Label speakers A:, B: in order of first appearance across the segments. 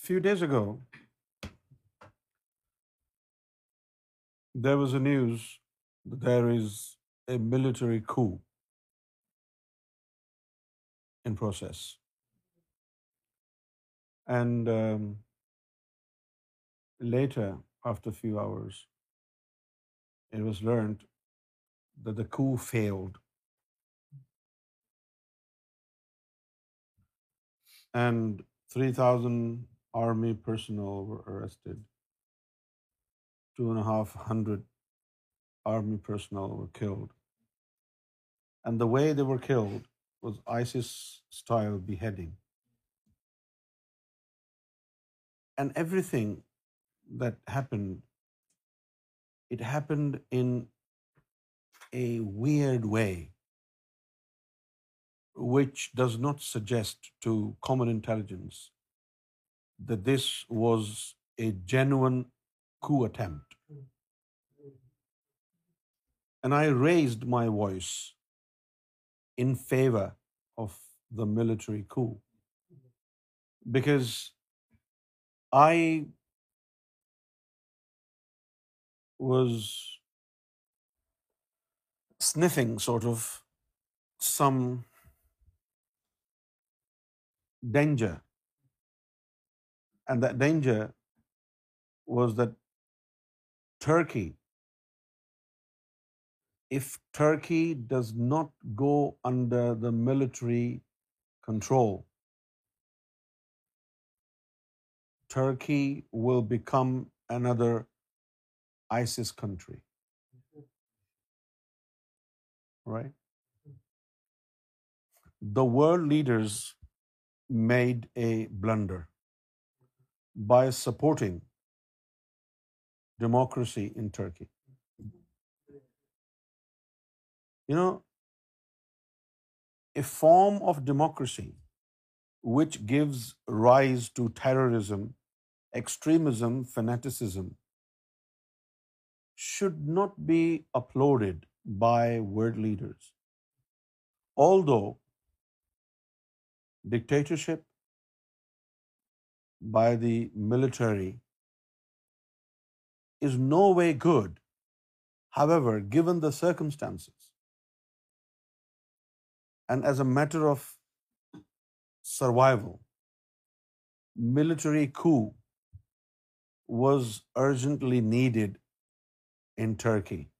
A: Few days ago, there was a news that there is a military coup in process. And um, later, after a few hours, it was learned that the coup failed. And 3,000 way they were every thing detained it had in way which does not suggest to common intelligence that this was a genuine coup attempt. And I raised my voice in favor of the military coup, because I was sniffing sort of some danger and that danger was that Turkey, if Turkey does not go under the military control, Turkey will become another ISIS country, right? The world leaders made a blunder by supporting democracy in Turkey. You know, a form of democracy which gives rise to terrorism, extremism, fanaticism should not be applauded by world leaders. Although dictatorship by the military is no way good, however, given the circumstances. And as a matter of survival, military coup was urgently needed in Turkey.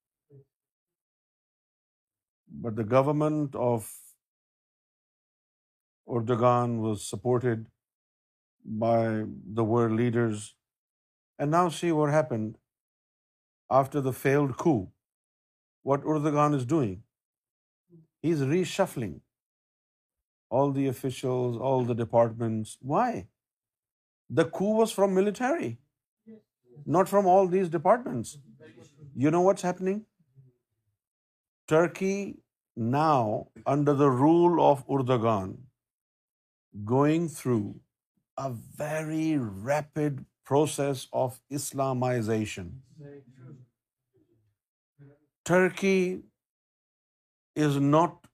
A: But the government of Erdogan was supported by the world leaders. And now see what happened after the failed coup, what Erdogan is doing. He's reshuffling all the officials, all the departments. Why? The coup was from military, not from all these departments. You know what's happening? Turkey now, under the rule of Erdogan, going through a very rapid process of Islamization. Turkey is not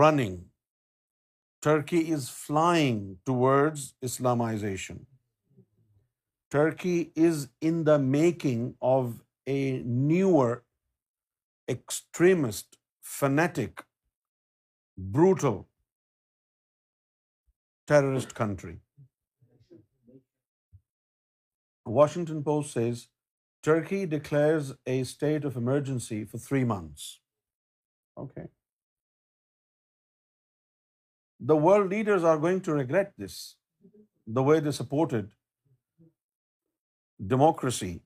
A: running. Turkey is flying towards Islamization. Turkey is in the making of a newer, extremist, fanatic, brutal terrorist country. Washington Post says, Turkey declares a state of emergency for 3 months. Okay. The world leaders are going to regret this, the way they supported democracy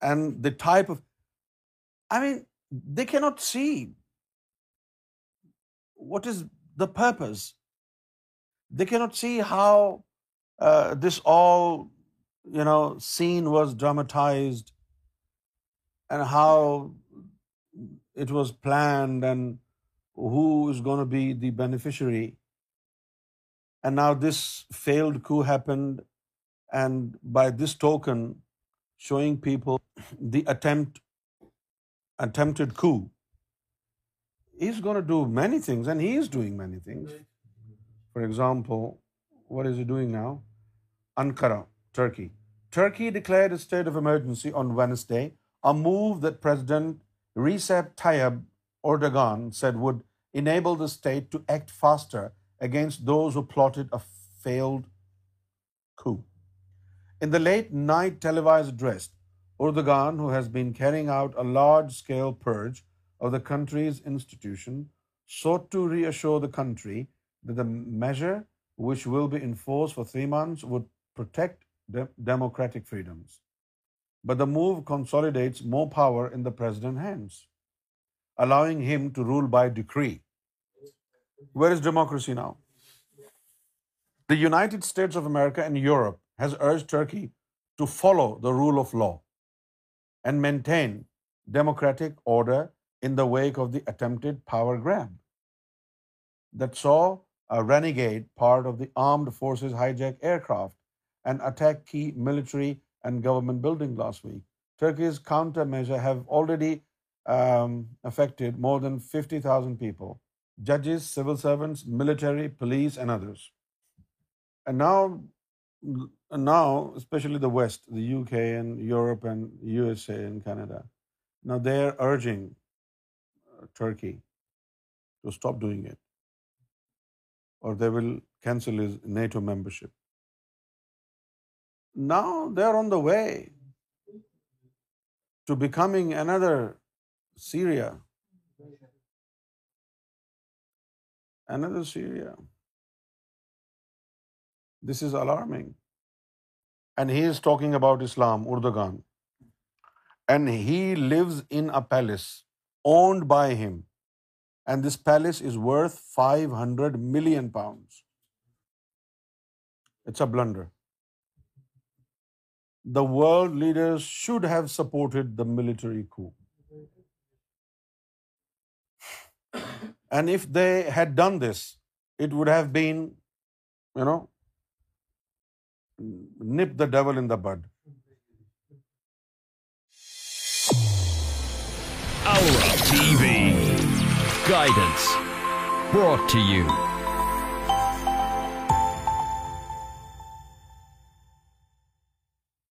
A: and the type of, I mean, they cannot see what is the purpose. They cannot see how uh, this all scene was dramatized and how it was planned and who is going to be the beneficiary. And now this failed coup happened, and by this token, showing people the attempted coup. He's going to do many things, and he is doing many things. For example, what is he doing now? Ankara. Turkey. Turkey declared a state of emergency on Wednesday, a move that President Recep Tayyip Erdogan said would enable the state to act faster against those who plotted a failed coup. In the late-night televised address, Erdogan, who has been carrying out a large-scale purge of the country's institution, sought to reassure the country that the measure, which will be enforced for 3 months, would protect democratic freedoms. But the move consolidates more power in the president's hands, allowing him to rule by decree. Where is democracy now? The United States of America and Europe has urged Turkey to follow the rule of law and maintain democratic order in the wake of the attempted power grab that saw a renegade part of the armed forces hijack aircraft and attack key military and government building Turkey's counter effect more than fifty thousand people ججز civil servants military police and others Europe and U S A Canada they are urging Turkey to stop doing it or they will cancel membership Now they're on the way to becoming another Syria. Another Syria. This is alarming. And he is talking about Islam, Erdogan. And he lives in a palace owned by him. And this palace is worth £500 million. It's a blunder the world leaders should have supported the military coup. And if they had done this, it would have been, you know, nip the devil in the bud.
B: Aura TV Guidance, brought to you